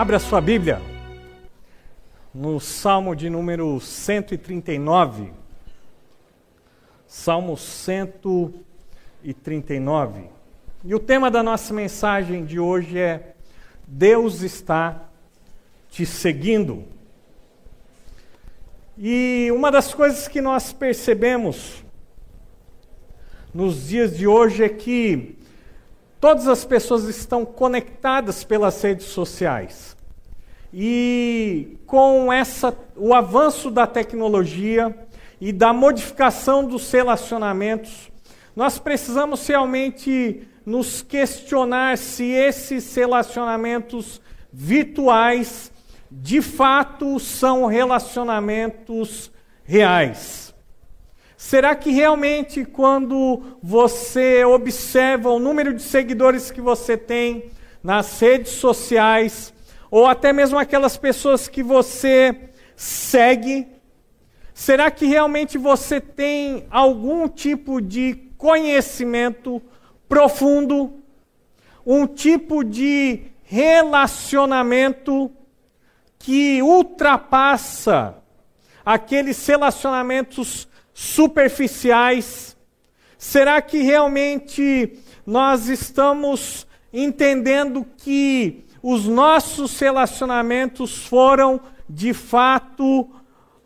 Abra a sua Bíblia no Salmo de número 139. Salmo 139. E o tema da nossa mensagem de hoje é Deus está te seguindo. E uma das coisas que nós percebemos nos dias de hoje é que todas as pessoas estão conectadas pelas redes sociais. E com essa o avanço da tecnologia e da modificação dos relacionamentos, nós precisamos realmente nos questionar se esses relacionamentos virtuais de fato são relacionamentos reais. Será que realmente, quando você observa o número de seguidores que você tem nas redes sociais, ou até mesmo aquelas pessoas que você segue, será que realmente você tem algum tipo de conhecimento profundo, um tipo de relacionamento que ultrapassa aqueles relacionamentos superficiais? Será que realmente nós estamos entendendo que os nossos relacionamentos foram de fato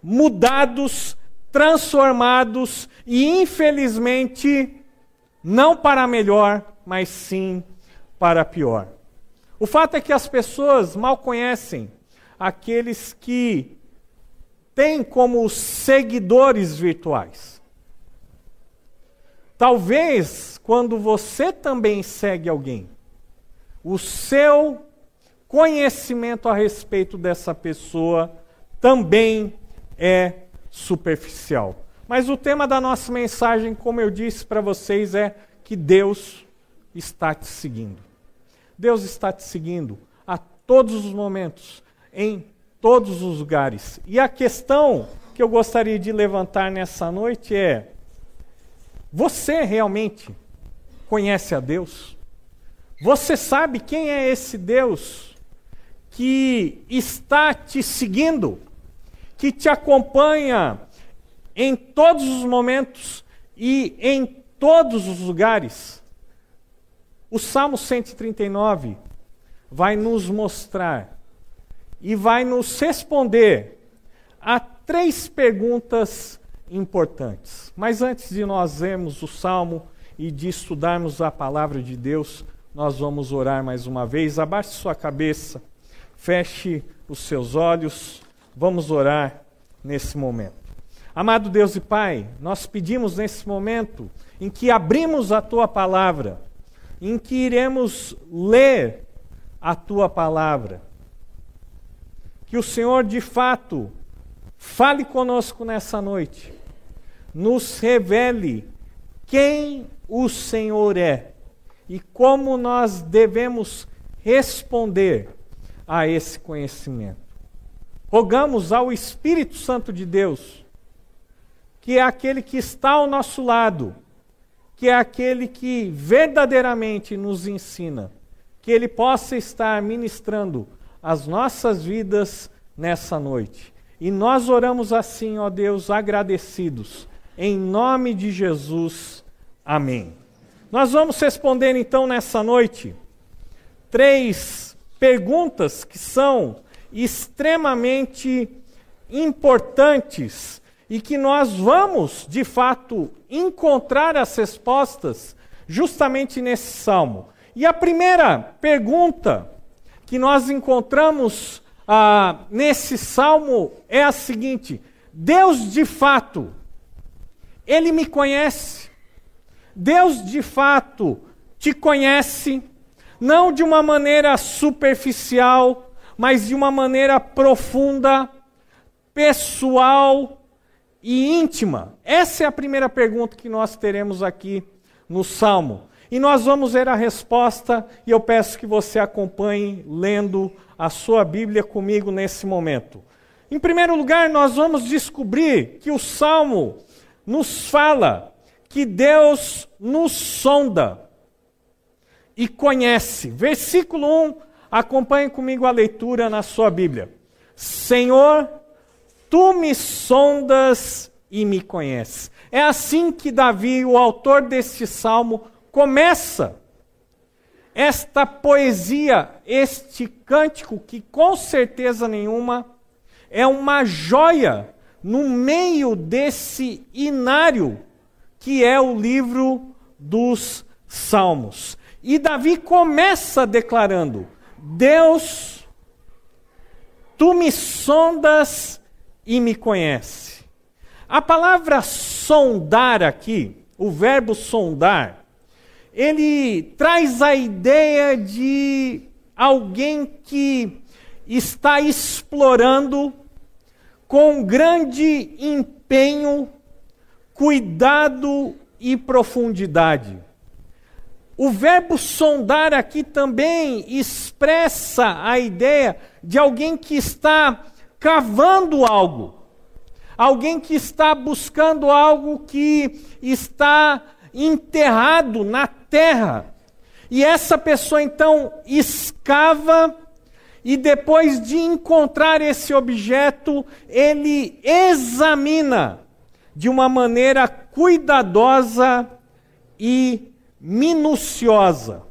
mudados, transformados e infelizmente não para melhor, mas sim para pior. O fato é que as pessoas mal conhecem aqueles que têm como seguidores virtuais. Talvez quando você também segue alguém, o seu conhecimento a respeito dessa pessoa também é superficial. Mas o tema da nossa mensagem, como eu disse para vocês, é que Deus está te seguindo. Deus está te seguindo a todos os momentos, em todos os lugares. E a questão que eu gostaria de levantar nessa noite é: você realmente conhece a Deus? Você sabe quem é esse Deus que está te seguindo, que te acompanha em todos os momentos e em todos os lugares? O Salmo 139 vai nos mostrar e vai nos responder a três perguntas importantes. Mas antes de nós vermos o salmo e de estudarmos a palavra de Deus, nós vamos orar mais uma vez. Abaixe sua cabeça, feche os seus olhos, vamos orar nesse momento. Amado Deus e Pai, nós pedimos nesse momento em que abrimos a tua palavra, em que iremos ler a tua palavra, que o Senhor de fato fale conosco nessa noite, nos revele quem o Senhor é e como nós devemos responder a esse conhecimento. Rogamos ao Espírito Santo de Deus, que é aquele que está ao nosso lado, que é aquele que verdadeiramente nos ensina, que ele possa estar ministrando as nossas vidas nessa noite. E nós oramos assim, ó Deus, agradecidos, em nome de Jesus. Amém. Nós vamos responder então nessa noite três perguntas que são extremamente importantes e que nós vamos, de fato, encontrar as respostas justamente nesse salmo. E a primeira pergunta que nós encontramos ah, nesse salmo é a seguinte: Deus de fato, Ele me conhece. Deus de fato te conhece, não de uma maneira superficial, mas de uma maneira profunda, pessoal e íntima. Essa é a primeira pergunta que nós teremos aqui no salmo. E nós vamos ver a resposta, e eu peço que você acompanhe lendo a sua Bíblia comigo nesse momento. Em primeiro lugar, nós vamos descobrir que o salmo nos fala que Deus nos sonda e conhece. Versículo 1 Acompanhe comigo a leitura na sua Bíblia. Senhor, tu me sondas e me conheces. É assim que Davi, o autor deste salmo, começa esta poesia, este cântico, que com certeza nenhuma é uma joia no meio desse inário que é o livro dos Salmos. E Davi começa declarando: Deus, tu me sondas e me conhece. A palavra sondar aqui, o verbo sondar, ele traz a ideia de alguém que está explorando com grande empenho, cuidado e profundidade. O verbo sondar aqui também expressa a ideia de alguém que está cavando algo, alguém que está buscando algo que está enterrado na terra. E essa pessoa então escava e depois de encontrar esse objeto, ele examina de uma maneira cuidadosa e minuciosa.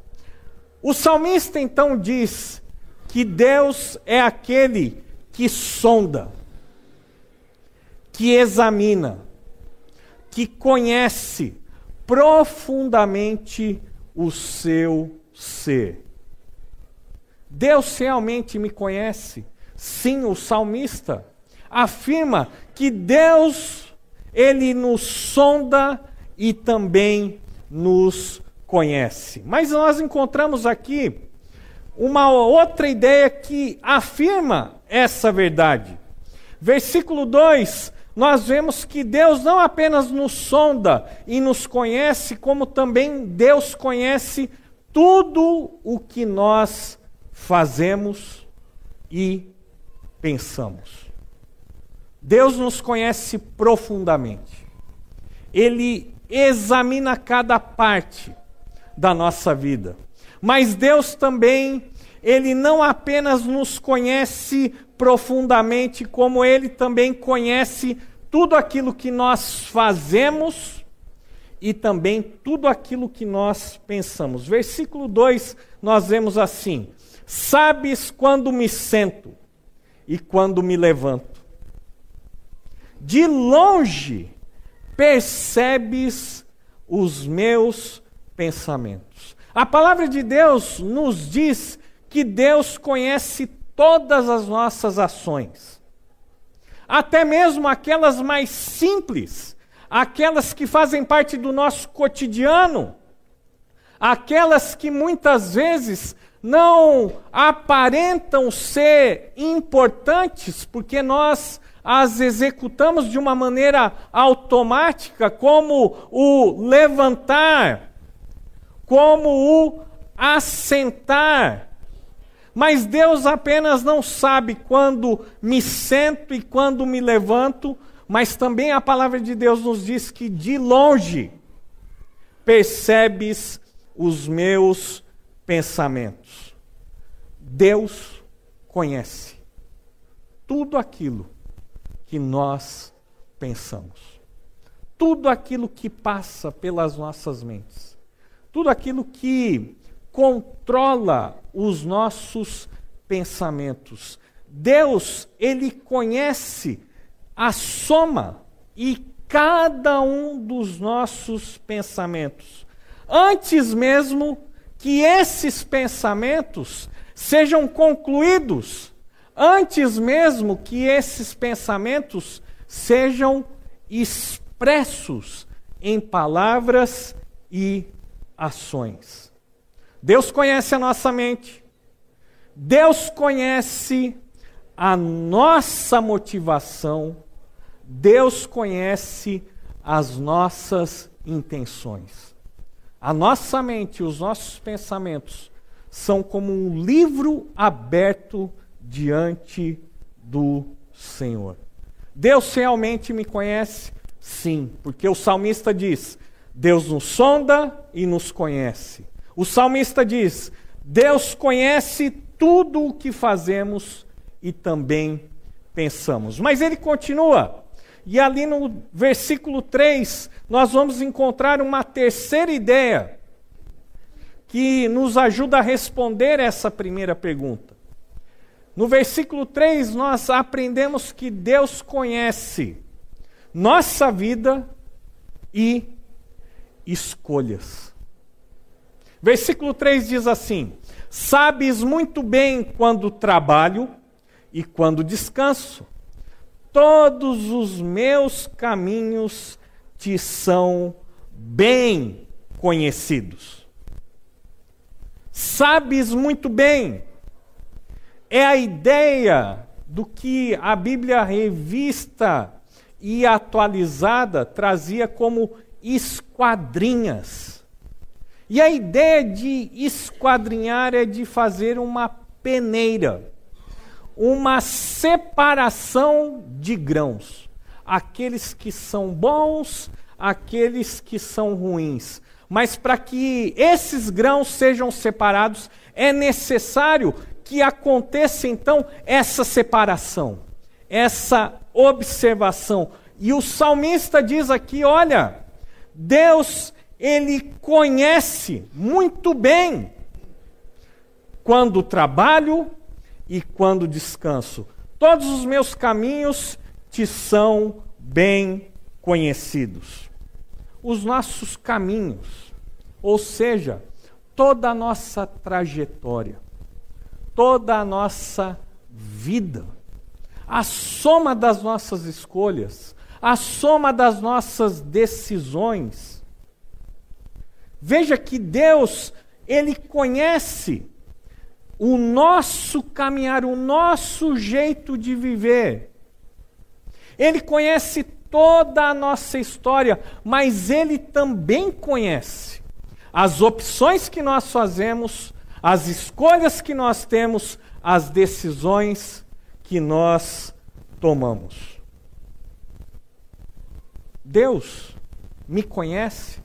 O salmista então diz que Deus é aquele que sonda, que examina, que conhece, profundamente o seu ser. Deus realmente me conhece? Sim, o salmista afirma que Deus, ele nos sonda e também nos conhece. Mas nós encontramos aqui uma outra ideia que afirma essa verdade. Versículo 2 nós vemos que Deus não apenas nos sonda e nos conhece, como também Deus conhece tudo o que nós fazemos e pensamos. Deus nos conhece profundamente. Ele examina cada parte da nossa vida. Mas Deus também, ele não apenas nos conhece profundamente, como ele também conhece tudo aquilo que nós fazemos e também tudo aquilo que nós pensamos. Versículo 2, nós vemos assim: Sabes quando me sento e quando me levanto. De longe percebes os meus pensamentos. A palavra de Deus nos diz que Deus conhece todas as nossas ações, até mesmo aquelas mais simples, aquelas que fazem parte do nosso cotidiano, aquelas que muitas vezes não aparentam ser importantes, porque nós as executamos de uma maneira automática, como o levantar, como o assentar, mas Deus apenas não sabe quando me sento e quando me levanto, mas também a palavra de Deus nos diz que de longe percebes os meus pensamentos. Deus conhece tudo aquilo que nós pensamos, tudo aquilo que passa pelas nossas mentes, tudo aquilo que controla os nossos pensamentos. Deus, ele conhece a soma e cada um dos nossos pensamentos. Antes mesmo que esses pensamentos sejam concluídos, antes mesmo que esses pensamentos sejam expressos em palavras e ações. Deus conhece a nossa mente. Deus conhece a nossa motivação. Deus conhece as nossas intenções. A nossa mente, os nossos pensamentos são como um livro aberto diante do Senhor. Deus realmente me conhece? Sim, porque o salmista diz: Deus nos sonda e nos conhece. O salmista diz: Deus conhece tudo o que fazemos e também pensamos. Mas ele continua. E ali no versículo 3, nós vamos encontrar uma terceira ideia que nos ajuda a responder essa primeira pergunta. No versículo 3, nós aprendemos que Deus conhece nossa vida e escolhas. Versículo 3 diz assim: Sabes muito bem quando trabalho e quando descanso. Todos os meus caminhos te são bem conhecidos. Sabes muito bem. É a ideia do que a Bíblia revista e atualizada trazia como esquadrinhas. E a ideia de esquadrinhar é de fazer uma peneira, uma separação de grãos. Aqueles que são bons, aqueles que são ruins. Mas para que esses grãos sejam separados, é necessário que aconteça então essa separação, essa observação. E o salmista diz aqui: olha, Deus, ele conhece muito bem quando trabalho e quando descanso. Todos os meus caminhos te são bem conhecidos. Os nossos caminhos, ou seja, toda a nossa trajetória, toda a nossa vida, a soma das nossas escolhas, a soma das nossas decisões. Veja que Deus, Ele conhece o nosso caminhar, o nosso jeito de viver. Ele conhece toda a nossa história, mas Ele também conhece as opções que nós fazemos, as escolhas que nós temos, as decisões que nós tomamos. Deus me conhece?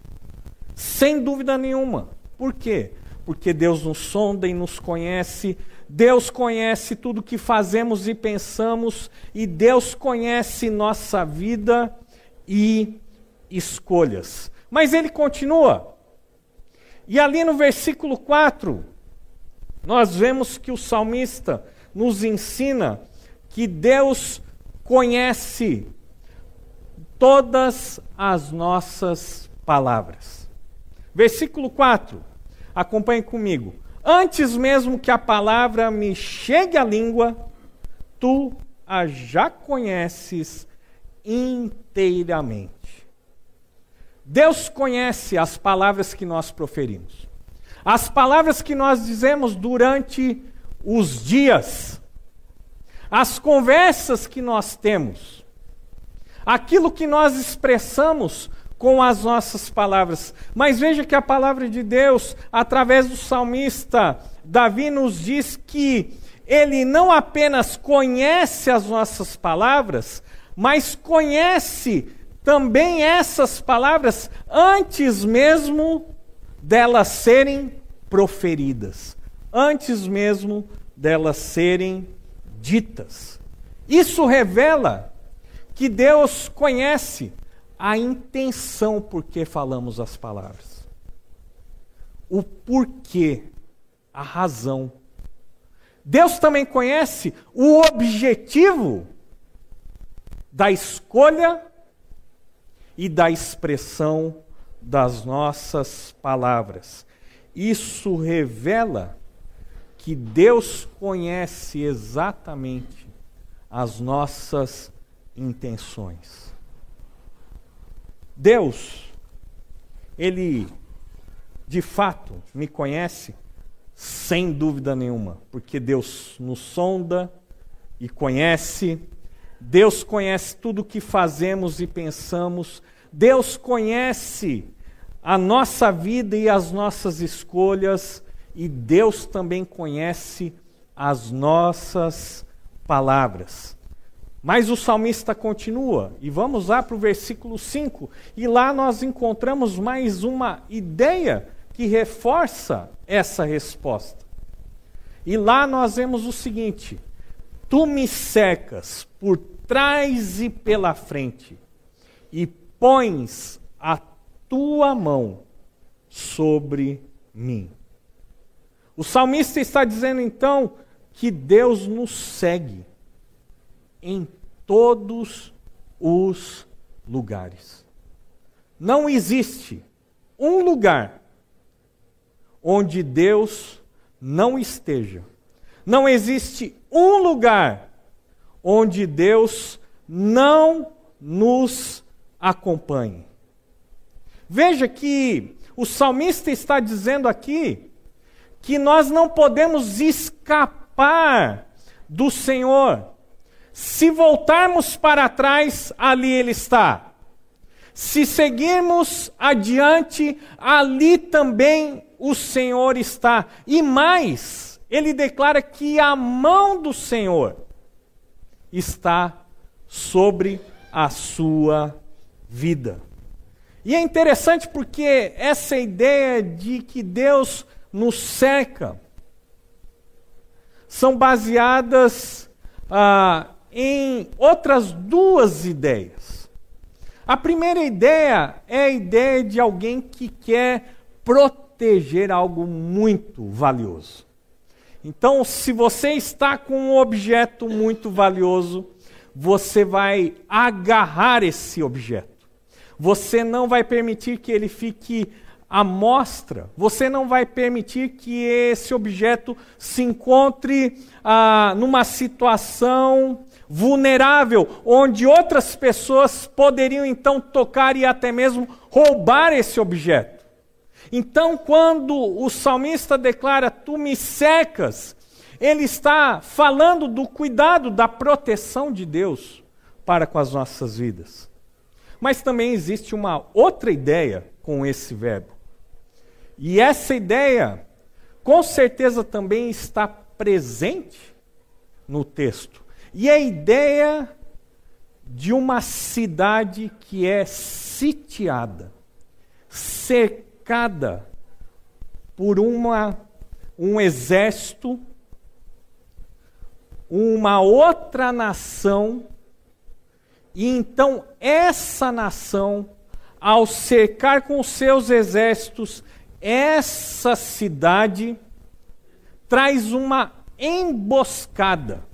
Sem dúvida nenhuma. Por quê? Porque Deus nos sonda e nos conhece. Deus conhece tudo que fazemos e pensamos. E Deus conhece nossa vida e escolhas. Mas ele continua. E ali no versículo 4, nós vemos que o salmista nos ensina que Deus conhece todas as nossas palavras. Versículo 4, acompanhe comigo. Antes mesmo que a palavra me chegue à língua, tu a já conheces inteiramente. Deus conhece as palavras que nós proferimos, as palavras que nós dizemos durante os dias, as conversas que nós temos aquilo que nós expressamos com as nossas palavras. Mas veja que a palavra de Deus, através do salmista, Davi nos diz que ele não apenas conhece as nossas palavras, mas conhece também essas palavras antes mesmo delas serem proferidas, antes mesmo delas serem ditas. Isso revela que Deus conhece a intenção por que falamos as palavras. O porquê, a razão. Deus também conhece o objetivo da escolha e da expressão das nossas palavras. Isso revela que Deus conhece exatamente as nossas intenções. Deus, Ele de fato me conhece, sem dúvida nenhuma, porque Deus nos sonda e conhece, Deus conhece tudo o que fazemos e pensamos, Deus conhece a nossa vida e as nossas escolhas, e Deus também conhece as nossas palavras. Mas o salmista continua, e vamos lá para o versículo 5, e lá nós encontramos mais uma ideia que reforça essa resposta. E lá nós vemos o seguinte: Tu me secas por trás e pela frente, e pões a tua mão sobre mim. O salmista está dizendo então que Deus nos segue em todos os lugares. Não existe um lugar onde Deus não esteja. Não existe um lugar onde Deus não nos acompanhe. Veja que o salmista está dizendo aqui que nós não podemos escapar do Senhor. Se voltarmos para trás, ali Ele está. Se seguirmos adiante, ali também o Senhor está. E mais, ele declara que a mão do Senhor está sobre a sua vida. E é interessante porque essa ideia de que Deus nos cerca são baseadas ah, em outras duas ideias. A primeira ideia é a ideia de alguém que quer proteger algo muito valioso. Então, se você está com um objeto muito valioso, você vai agarrar esse objeto. Você não vai permitir que ele fique à mostra. Você não vai permitir que esse objeto se encontre ah, numa situação vulnerável, onde outras pessoas poderiam então tocar e até mesmo roubar esse objeto. Então, quando o salmista declara: Tu me secas, ele está falando do cuidado, da proteção de Deus para com as nossas vidas. Mas também existe uma outra ideia com esse verbo. E essa ideia, com certeza, também está presente no texto. E a ideia de uma cidade que é sitiada, cercada por uma, um exército, uma outra nação, e então essa nação, ao cercar com seus exércitos essa cidade, traz uma emboscada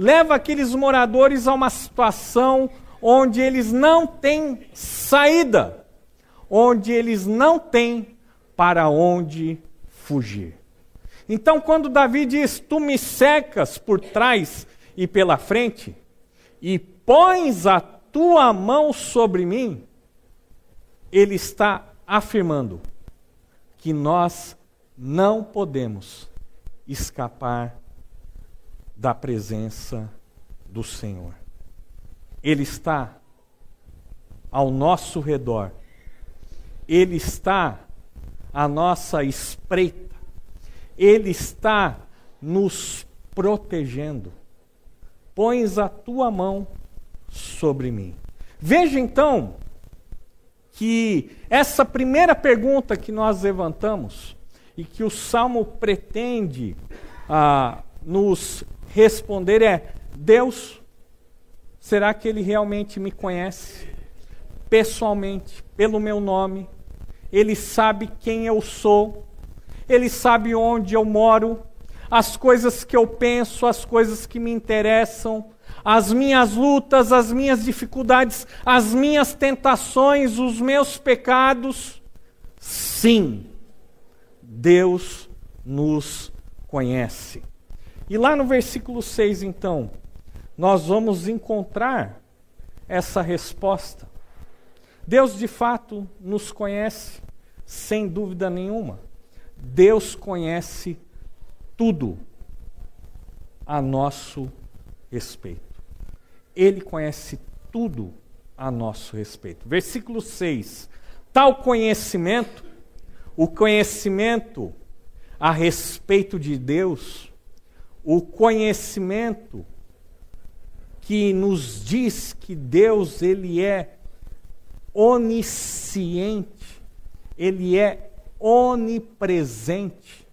leva aqueles moradores a uma situação onde eles não têm saída, onde eles não têm para onde fugir. Então, quando Davi diz: Tu me secas por trás e pela frente, e pões a tua mão sobre mim, ele está afirmando que nós não podemos escapar da presença do Senhor. Ele está ao nosso redor. Ele está à nossa espreita. Ele está nos protegendo. Pões a tua mão sobre mim. Veja então que essa primeira pergunta que nós levantamos e que o Salmo pretende ah, nos responder é: Deus, será que Ele realmente me conhece? Pessoalmente, pelo meu nome, Ele sabe quem eu sou, Ele sabe onde eu moro, as coisas que eu penso, as coisas que me interessam, as minhas lutas, as minhas dificuldades, as minhas tentações, os meus pecados. Sim, Deus nos conhece. E lá no versículo 6, então, nós vamos encontrar essa resposta. Deus de fato nos conhece, sem dúvida nenhuma. Deus conhece tudo a nosso respeito. Ele conhece tudo a nosso respeito. Versículo 6. Tal conhecimento, o conhecimento a respeito de Deus, o conhecimento que nos diz que Deus ele é onisciente, ele é onipresente,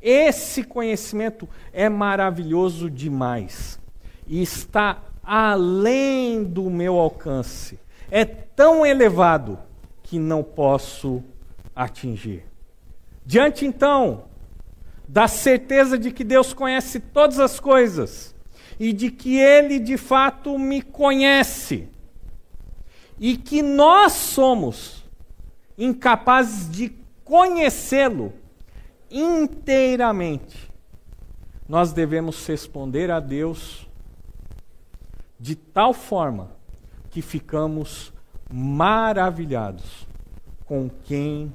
Esse conhecimento é maravilhoso demais e está além do meu alcance. É tão elevado que não posso atingir. Diante então da certeza de que Deus conhece todas as coisas e de que Ele de fato me conhece e que nós somos incapazes de conhecê-lo inteiramente, nós devemos responder a Deus de tal forma que ficamos maravilhados com quem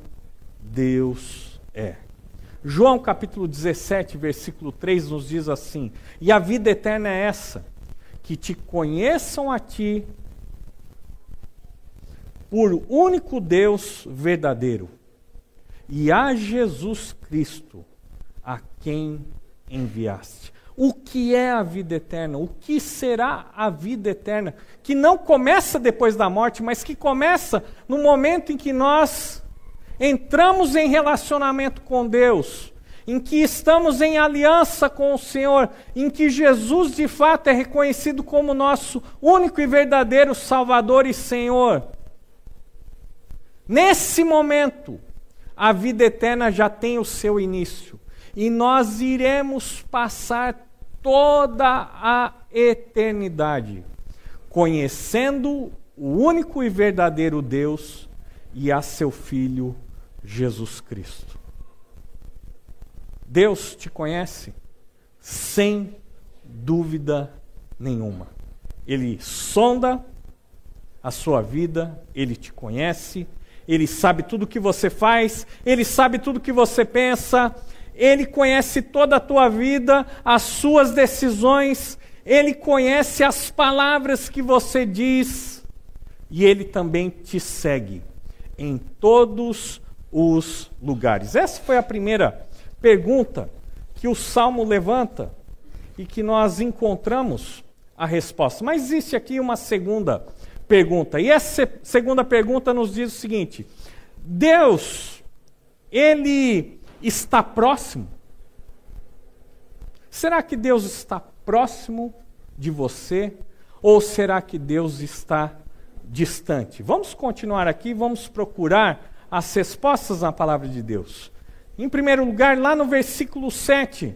Deus é. João capítulo 17, versículo 3 nos diz assim: E a vida eterna é essa, que te conheçam a ti, por único Deus verdadeiro, e a Jesus Cristo, a quem enviaste. O que é a vida eterna? O que será a vida eterna? Que não começa depois da morte, mas que começa no momento em que nós entramos em relacionamento com Deus, em que estamos em aliança com o Senhor, em que Jesus de fato é reconhecido como nosso único e verdadeiro Salvador e Senhor. Nesse momento, a vida eterna já tem o seu início e nós iremos passar toda a eternidade conhecendo o único e verdadeiro Deus e a seu Filho Jesus Cristo. Deus te conhece sem dúvida nenhuma. Ele sonda a sua vida, ele te conhece, ele sabe tudo o que você faz, ele sabe tudo o que você pensa, ele conhece toda a tua vida, as suas decisões, ele conhece as palavras que você diz e ele também te segue em todos os lugares. Essa foi a primeira pergunta que o salmo levanta e que nós encontramos a resposta. Mas existe aqui uma segunda pergunta. E essa segunda pergunta nos diz o seguinte: Deus, ele está próximo? Será que Deus está próximo de você? Ou será que Deus está distante? Vamos continuar aqui, vamos procurar as respostas na palavra de Deus. Em primeiro lugar, lá no versículo 7,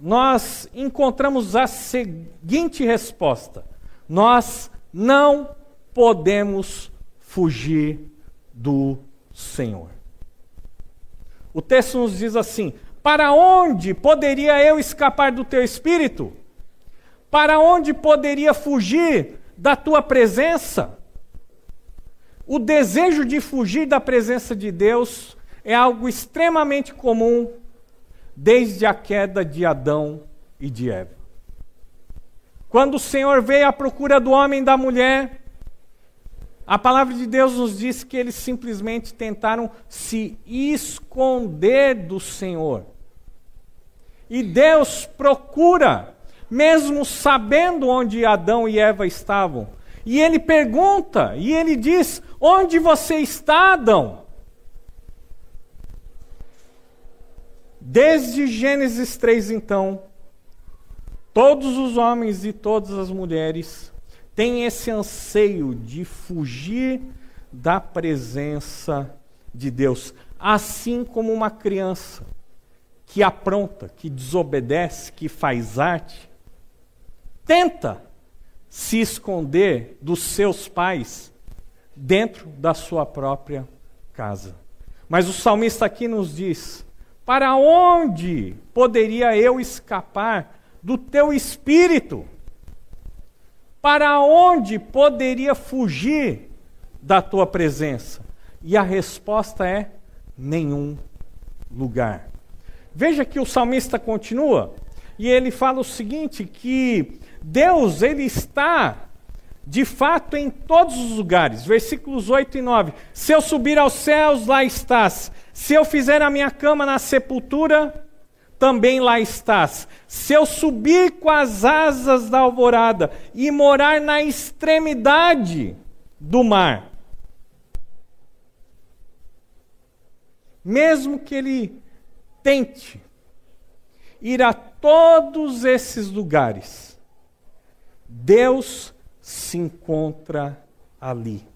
nós encontramos a seguinte resposta: Nós não podemos fugir do Senhor. O texto nos diz assim: Para onde poderia eu escapar do teu espírito? Para onde poderia fugir da tua presença? O desejo de fugir da presença de Deus é algo extremamente comum desde a queda de Adão e de Eva. Quando o Senhor veio à procura do homem e da mulher, a palavra de Deus nos diz que eles simplesmente tentaram se esconder do Senhor. E Deus procura, mesmo sabendo onde Adão e Eva estavam. E ele pergunta, e ele diz: Onde você está, Adão? Desde Gênesis 3, então, todos os homens e todas as mulheres tem esse anseio de fugir da presença de Deus, assim como uma criança que apronta, que desobedece, que faz arte, tenta se esconder dos seus pais dentro da sua própria casa. Mas o salmista aqui nos diz: Para onde poderia eu escapar do teu espírito? Para onde poderia fugir da tua presença? E a resposta é: nenhum lugar. Veja que o salmista continua e ele fala o seguinte: que Deus ele está de fato em todos os lugares. Versículos 8 e 9. Se eu subir aos céus, lá estás. Se eu fizer a minha cama na sepultura, também lá estás. Se eu subir com as asas da alvorada e morar na extremidade do mar, mesmo que ele tente ir a todos esses lugares, Deus se encontra ali.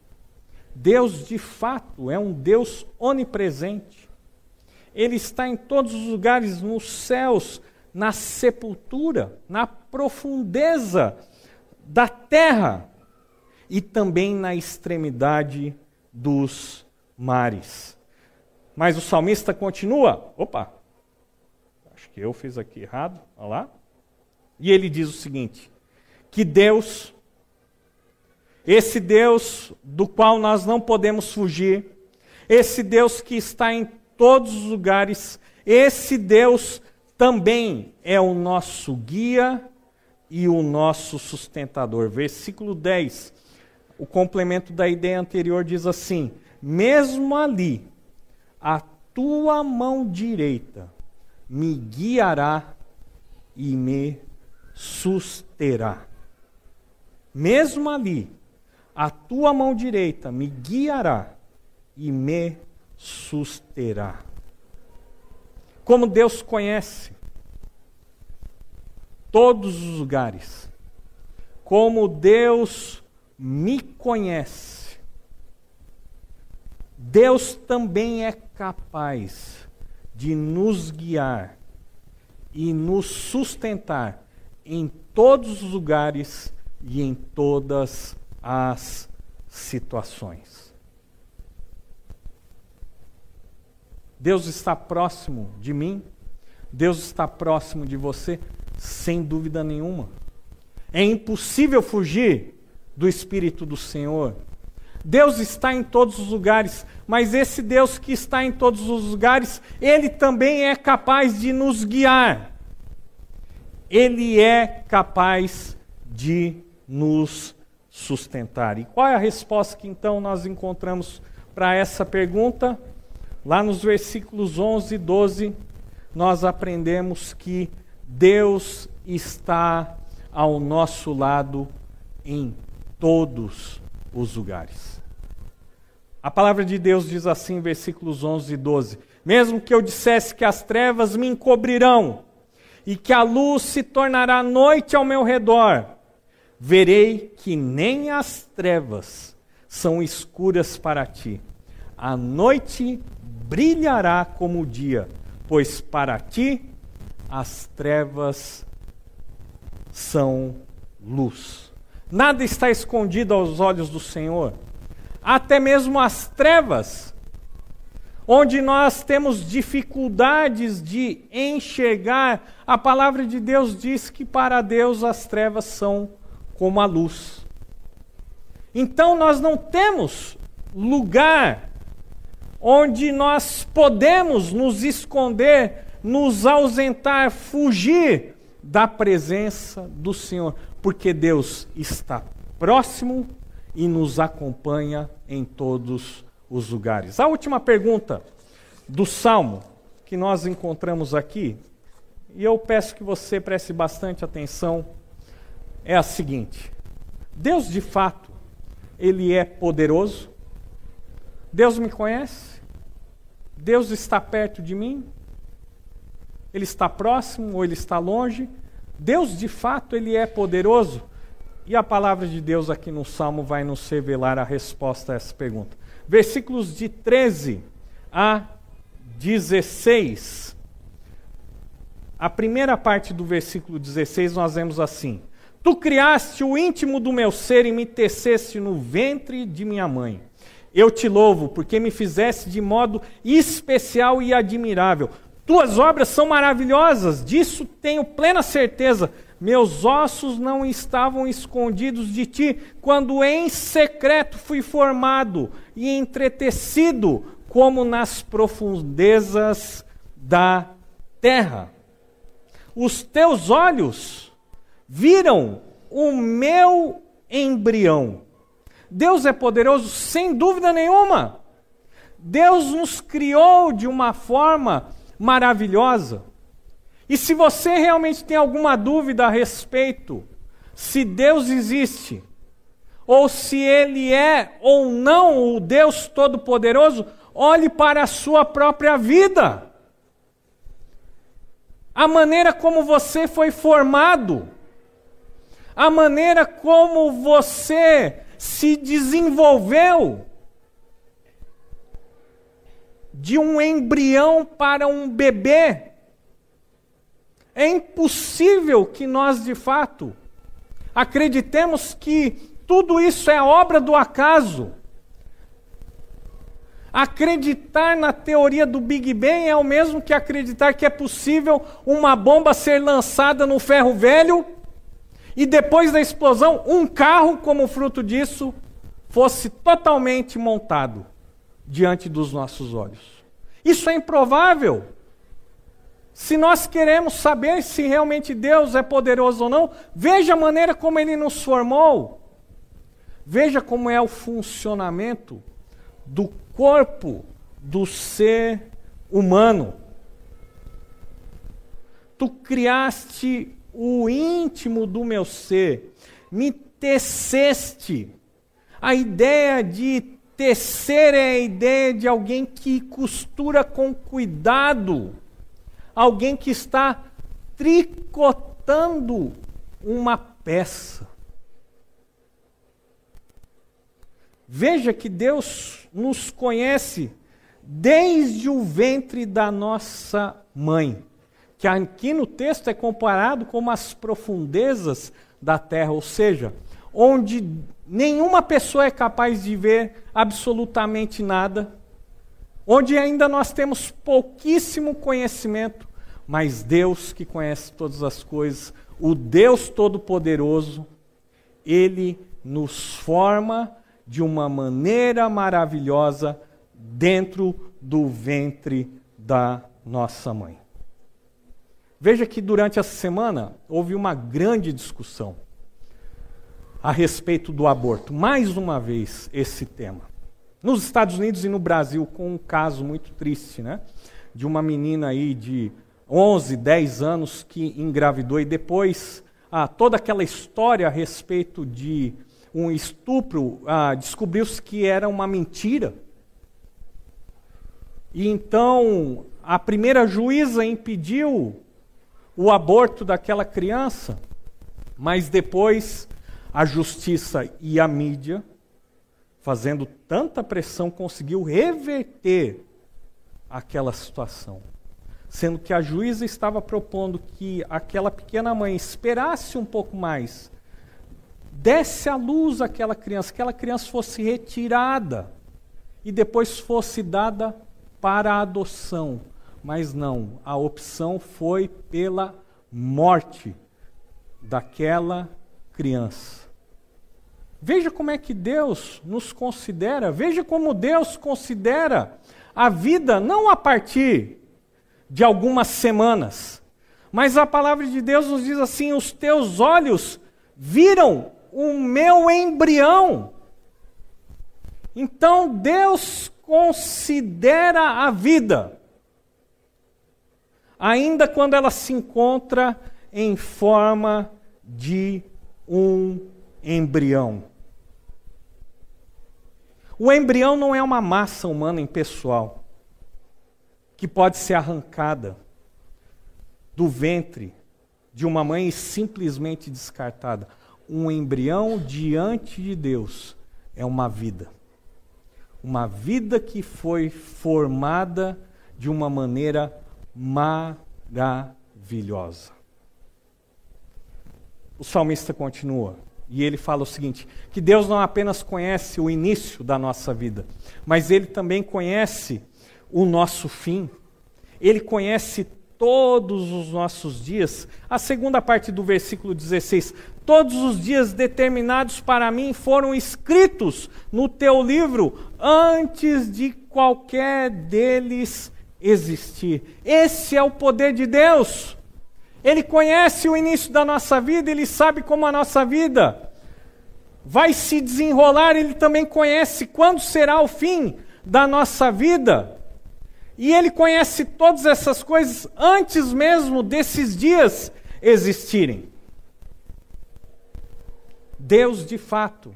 Deus, de fato, é um Deus onipresente. Ele está em todos os lugares, nos céus, na sepultura, na profundeza da terra e também na extremidade dos mares. Mas o salmista continua. Opa, que eu fiz aqui errado. Olha lá. E ele diz o seguinte: que Deus, esse Deus do qual nós não podemos fugir, esse Deus que está em todos os lugares, esse Deus também é o nosso guia e o nosso sustentador. Versículo 10, o complemento da ideia anterior diz assim: Mesmo ali, a tua mão direita me guiará e me susterá. Mesmo ali, a tua mão direita me guiará e me susterá. Como Deus conhece todos os lugares, como Deus me conhece, Deus também é capaz de nos guiar e nos sustentar em todos os lugares e em todas as situações. Deus está próximo de mim, Deus está próximo de você, sem dúvida nenhuma. É impossível fugir do Espírito do Senhor. Deus está em todos os lugares, mas esse Deus que está em todos os lugares, ele também é capaz de nos guiar. Ele é capaz de nos sustentar. E qual é a resposta que então nós encontramos para essa pergunta? Lá nos versículos 11 e 12, nós aprendemos que Deus está ao nosso lado em todos os lugares. A palavra de Deus diz assim, versículos 11 e 12: Mesmo que eu dissesse que as trevas me encobrirão e que a luz se tornará noite ao meu redor, verei que nem as trevas são escuras para ti. A noite brilhará como o dia, pois para ti as trevas são luz. Nada está escondido aos olhos do Senhor, até mesmo as trevas, onde nós temos dificuldades de enxergar, a palavra de Deus diz que para Deus as trevas são como a luz. Então nós não temos lugar onde nós podemos nos esconder, nos ausentar, fugir da presença do Senhor, porque Deus está próximo e nos acompanha em todos os lugares. A última pergunta do salmo que nós encontramos aqui, e eu peço que você preste bastante atenção, é a seguinte: Deus de fato, ele é poderoso? Deus me conhece? Deus está perto de mim? Ele está próximo ou ele está longe? Deus de fato ele é poderoso? E a palavra de Deus aqui no Salmo vai nos revelar a resposta a essa pergunta. Versículos de 13 a 16. A primeira parte do versículo 16 nós vemos assim: Tu criaste o íntimo do meu ser e me teceste no ventre de minha mãe. Eu te louvo, porque me fizeste de modo especial e admirável. Tuas obras são maravilhosas, disso tenho plena certeza. Meus ossos não estavam escondidos de ti, quando em secreto fui formado e entretecido, como nas profundezas da terra. Os teus olhos viram o meu embrião Deus é poderoso sem dúvida nenhuma. Deus nos criou de uma forma maravilhosa. E se você realmente tem alguma dúvida a respeito se Deus existe, ou se Ele é ou não o Deus Todo-Poderoso, olhe para a sua própria vida. a maneira como você foi formado, a maneira como você se desenvolveu de um embrião para um bebê. É impossível que nós, de fato, acreditemos que tudo isso é obra do acaso. Acreditar na teoria do Big Bang é o mesmo que acreditar que é possível uma bomba ser lançada no ferro velho e depois da explosão, um carro, como fruto disso, fosse totalmente montado diante dos nossos olhos. Isso é improvável. Se nós queremos saber se realmente Deus é poderoso ou não, veja a maneira como ele nos formou. Veja como é o funcionamento do corpo do ser humano. Tu criaste o íntimo do meu ser, me teceste. A ideia de tecer é a ideia de alguém que costura com cuidado, alguém que está tricotando uma peça. Veja que Deus nos conhece desde o ventre da nossa mãe, que aqui no texto é comparado com as profundezas da terra, ou seja, onde nenhuma pessoa é capaz de ver absolutamente nada, onde ainda nós temos pouquíssimo conhecimento, mas Deus que conhece todas as coisas, o Deus Todo-Poderoso, Ele nos forma de uma maneira maravilhosa dentro do ventre da nossa mãe. Veja que durante essa semana houve uma grande discussão a respeito do aborto. Mais uma vez esse tema. Nos Estados Unidos e no Brasil, com um caso muito triste, né? De uma menina aí de 11, 10 anos que engravidou e depois ah, toda aquela história a respeito de um estupro, ah, descobriu-se que era uma mentira. E então a primeira juíza impediu o aborto daquela criança, mas depois a justiça e a mídia, fazendo tanta pressão, conseguiu reverter aquela situação. Sendo que a juíza estava propondo que aquela pequena mãe esperasse um pouco mais desse à luz aquela criança, que aquela criança fosse retirada e depois fosse dada para a adoção. Mas não, a opção foi pela morte daquela criança. Veja como é que Deus nos considera, veja como Deus considera a vida não a partir de algumas semanas, mas a palavra de Deus nos diz assim: os teus olhos viram o meu embrião. Então Deus considera a vida, ainda quando ela se encontra em forma de um embrião. O embrião não é uma massa humana impessoal que pode ser arrancada do ventre de uma mãe e simplesmente descartada um embrião diante de Deus é uma vida. Uma vida que foi formada de uma maneira maravilhosa. O salmista continua e ele fala o seguinte: que Deus não apenas conhece o início da nossa vida, mas ele também conhece o nosso fim. Ele conhece todos os nossos dias. A segunda parte do versículo 16: Todos os dias determinados para mim foram escritos no teu livro antes de qualquer deles existir. Esse é o poder de Deus. Ele conhece o início da nossa vida, ele sabe como a nossa vida vai se desenrolar, ele também conhece quando será o fim da nossa vida. E ele conhece todas essas coisas antes mesmo desses dias existirem. Deus, de fato,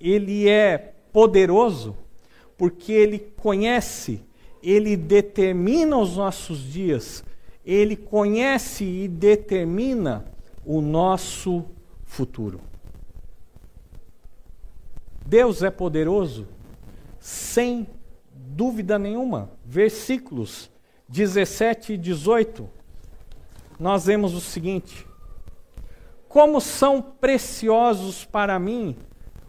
ele é poderoso porque ele conhece, ele determina os nossos dias ele conhece e determina o nosso futuro. Deus é poderoso? Sem dúvida nenhuma. Versículos 17 e 18, nós vemos o seguinte: Como são preciosos para mim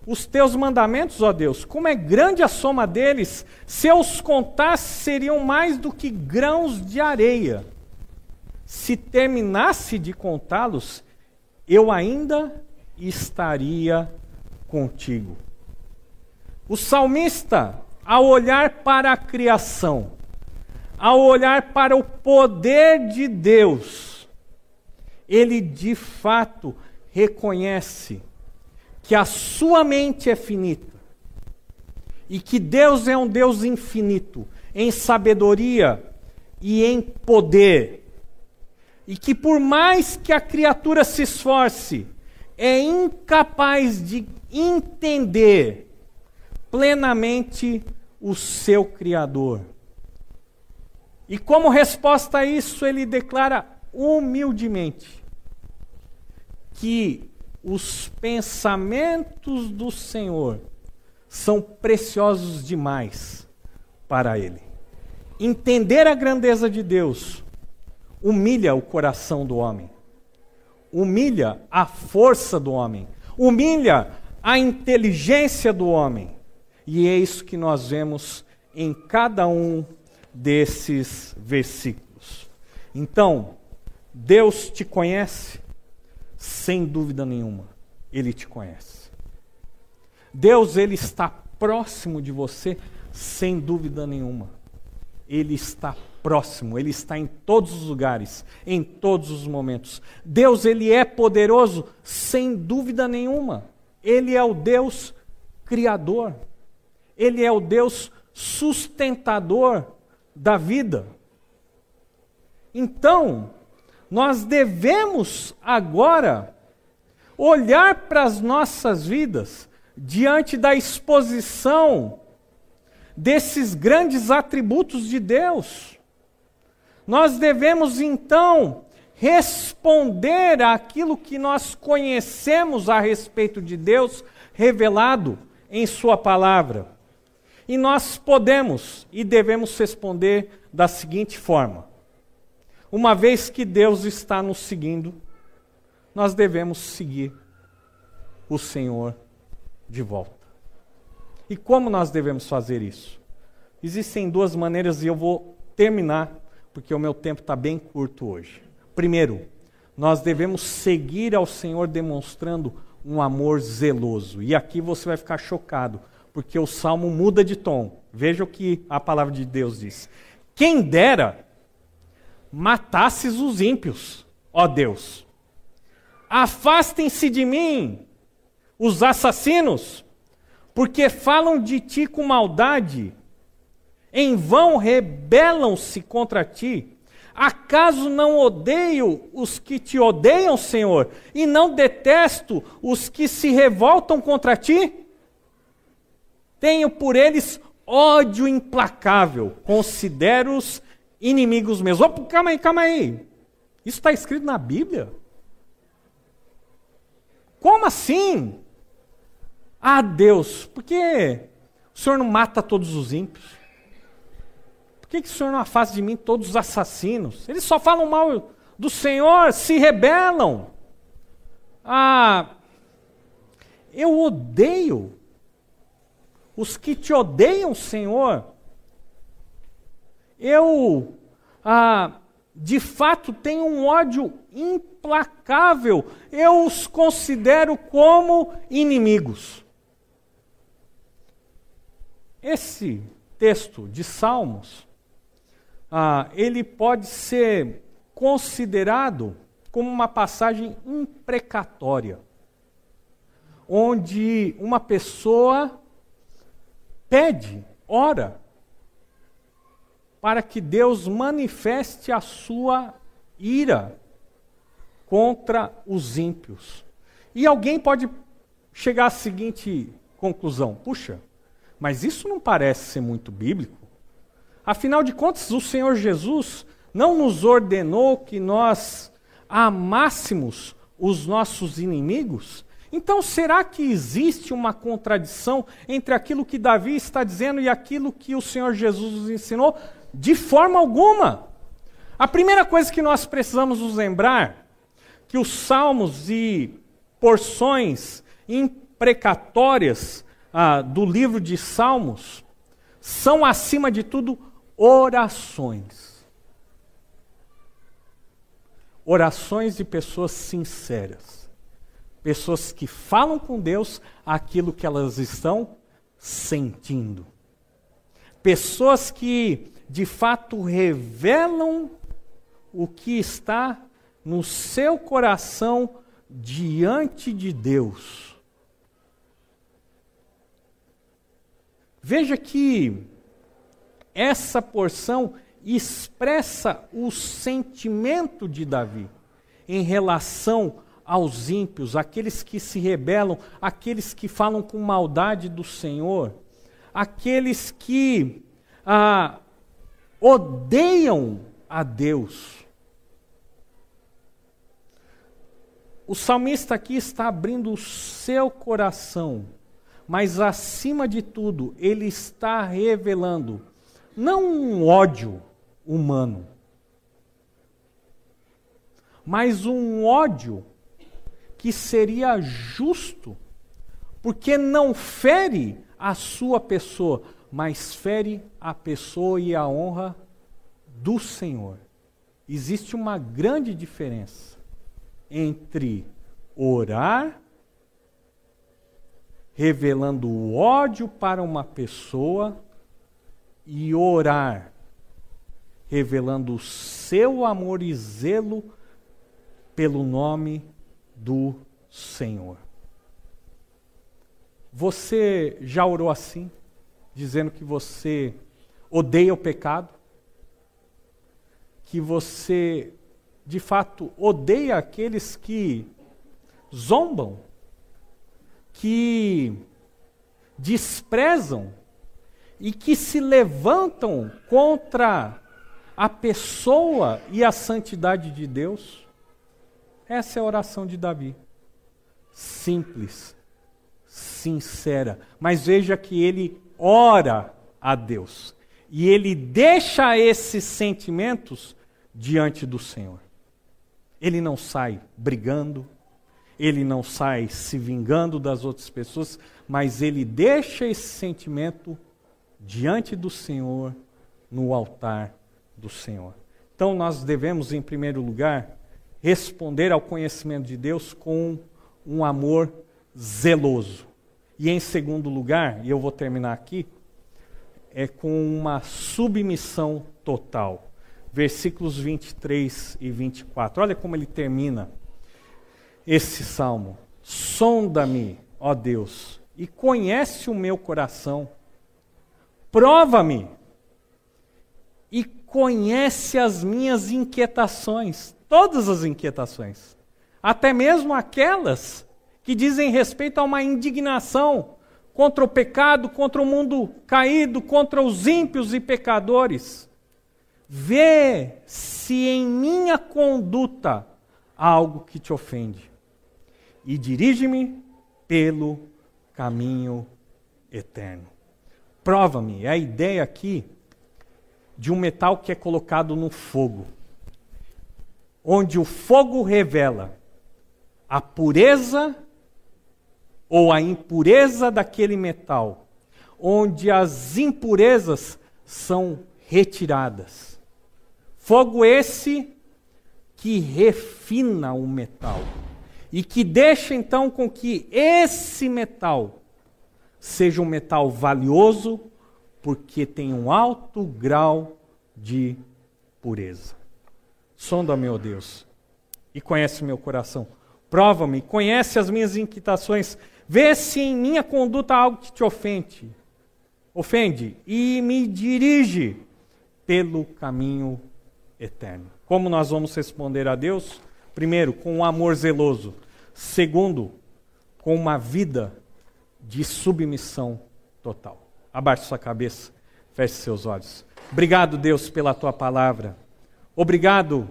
os teus mandamentos, ó Deus, como é grande a soma deles, se eu os contasse, seriam mais do que grãos de areia. Se terminasse de contá-los, eu ainda estaria contigo. O salmista, ao olhar para a criação, ao olhar para o poder de Deus, ele de fato reconhece que a sua mente é finita e que Deus é um Deus infinito em sabedoria e em poder. E que por mais que a criatura se esforce, é incapaz de entender plenamente o seu Criador. E como resposta a isso, ele declara humildemente que os pensamentos do Senhor são preciosos demais para ele. Entender a grandeza de Deus humilha o coração do homem, humilha a força do homem, humilha a inteligência do homem. E é isso que nós vemos em cada um desses versículos. Então, Deus te conhece, sem dúvida nenhuma, ele te conhece. Deus ele está próximo de você, sem dúvida nenhuma. Ele está próximo, ele está em todos os lugares, em todos os momentos. Deus ele é poderoso, sem dúvida nenhuma. Ele é o Deus criador. Ele é o Deus sustentador da vida. Então, nós devemos agora olhar para as nossas vidas diante da exposição desses grandes atributos de Deus. Nós devemos então responder àquilo que nós conhecemos a respeito de Deus revelado em Sua palavra. E nós podemos e devemos responder da seguinte forma: uma vez que Deus está nos seguindo, nós devemos seguir o Senhor de volta. E como nós devemos fazer isso? Existem duas maneiras e eu vou terminar, porque o meu tempo está bem curto hoje. Primeiro, nós devemos seguir ao Senhor demonstrando um amor zeloso. E aqui você vai ficar chocado, porque o salmo muda de tom. Veja o que a palavra de Deus diz. Quem dera matasses os ímpios, ó Deus. Afastem-se de mim, os assassinos, porque falam de ti com maldade, em vão rebelam-se contra ti. Acaso não odeio os que te odeiam, Senhor, e não detesto os que se revoltam contra ti? Tenho por eles ódio implacável, considero-os inimigos meus. Opa, calma aí, calma aí. Isso está escrito na Bíblia? Como assim? Ah, Deus, por que o Senhor não mata todos os ímpios? Que, que o Senhor não afasta de mim todos os assassinos? Eles só falam mal do Senhor, se rebelam. Ah, eu odeio os que te odeiam, Senhor eu, ah, de fato, tenho um ódio implacável. Eu os considero como inimigos. Esse texto de Salmos, ah, ele pode ser considerado como uma passagem imprecatória, onde uma pessoa pede, ora, para que Deus manifeste a sua ira contra os ímpios. E alguém pode chegar à seguinte conclusão: puxa, mas isso não parece ser muito bíblico. Afinal de contas, o Senhor Jesus não nos ordenou que nós amássemos os nossos inimigos? Então, será que existe uma contradição entre aquilo que Davi está dizendo e aquilo que o Senhor Jesus nos ensinou? De forma alguma. A primeira coisa que nós precisamos nos lembrar que os salmos e porções imprecatórias ah, do livro de Salmos são, acima de tudo, orações. Orações de pessoas sinceras. Pessoas que falam com Deus aquilo que elas estão sentindo. Pessoas que, de fato, revelam o que está no seu coração diante de Deus. Veja que essa porção expressa o sentimento de Davi em relação aos ímpios, aqueles que se rebelam, aqueles que falam com maldade do Senhor, aqueles que ah, odeiam a Deus. O salmista aqui está abrindo o seu coração, mas acima de tudo, ele está revelando não um ódio humano, mas um ódio que seria justo, porque não fere a sua pessoa, mas fere a pessoa e a honra do Senhor. Existe uma grande diferença entre orar, revelando o ódio para uma pessoa, e orar, revelando o seu amor e zelo pelo nome do Senhor. Você já orou assim, dizendo que você odeia o pecado? Que você, de fato, odeia aqueles que zombam, que desprezam e que se levantam contra a pessoa e a santidade de Deus? Essa é a oração de Davi. Simples, sincera. Mas veja que ele ora a Deus. E ele deixa esses sentimentos diante do Senhor. Ele não sai brigando, ele não sai se vingando das outras pessoas, mas ele deixa esse sentimento diante do Senhor, no altar do Senhor. Então nós devemos, em primeiro lugar, responder ao conhecimento de Deus com um amor zeloso. E em segundo lugar, e eu vou terminar aqui, é com uma submissão total. Versículos 23 e 24. Olha como ele termina esse salmo. Sonda-me, ó Deus, e conhece o meu coração prova-me e conhece as minhas inquietações, todas as inquietações, até mesmo aquelas que dizem respeito a uma indignação contra o pecado, contra o mundo caído, contra os ímpios e pecadores. Vê se em minha conduta há algo que te ofende e dirige-me pelo caminho eterno. Prova-me. É a ideia aqui de um metal que é colocado no fogo, onde o fogo revela a pureza ou a impureza daquele metal, onde as impurezas são retiradas. Fogo esse que refina o metal e que deixa então com que esse metal seja um metal valioso, porque tem um alto grau de pureza. Sonda, meu Deus, e conhece meu coração. Prova-me, conhece as minhas inquietações, vê se em minha conduta há algo que te ofende. Ofende e me dirige pelo caminho eterno. Como nós vamos responder a Deus? Primeiro, com um amor zeloso. Segundo, com uma vida de submissão total. Abaixe sua cabeça, feche seus olhos. Obrigado, Deus, pela tua palavra. Obrigado,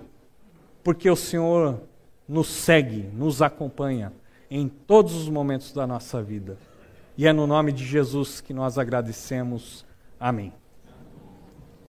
porque o Senhor nos segue, nos acompanha em todos os momentos da nossa vida. E é no nome de Jesus que nós agradecemos. Amém.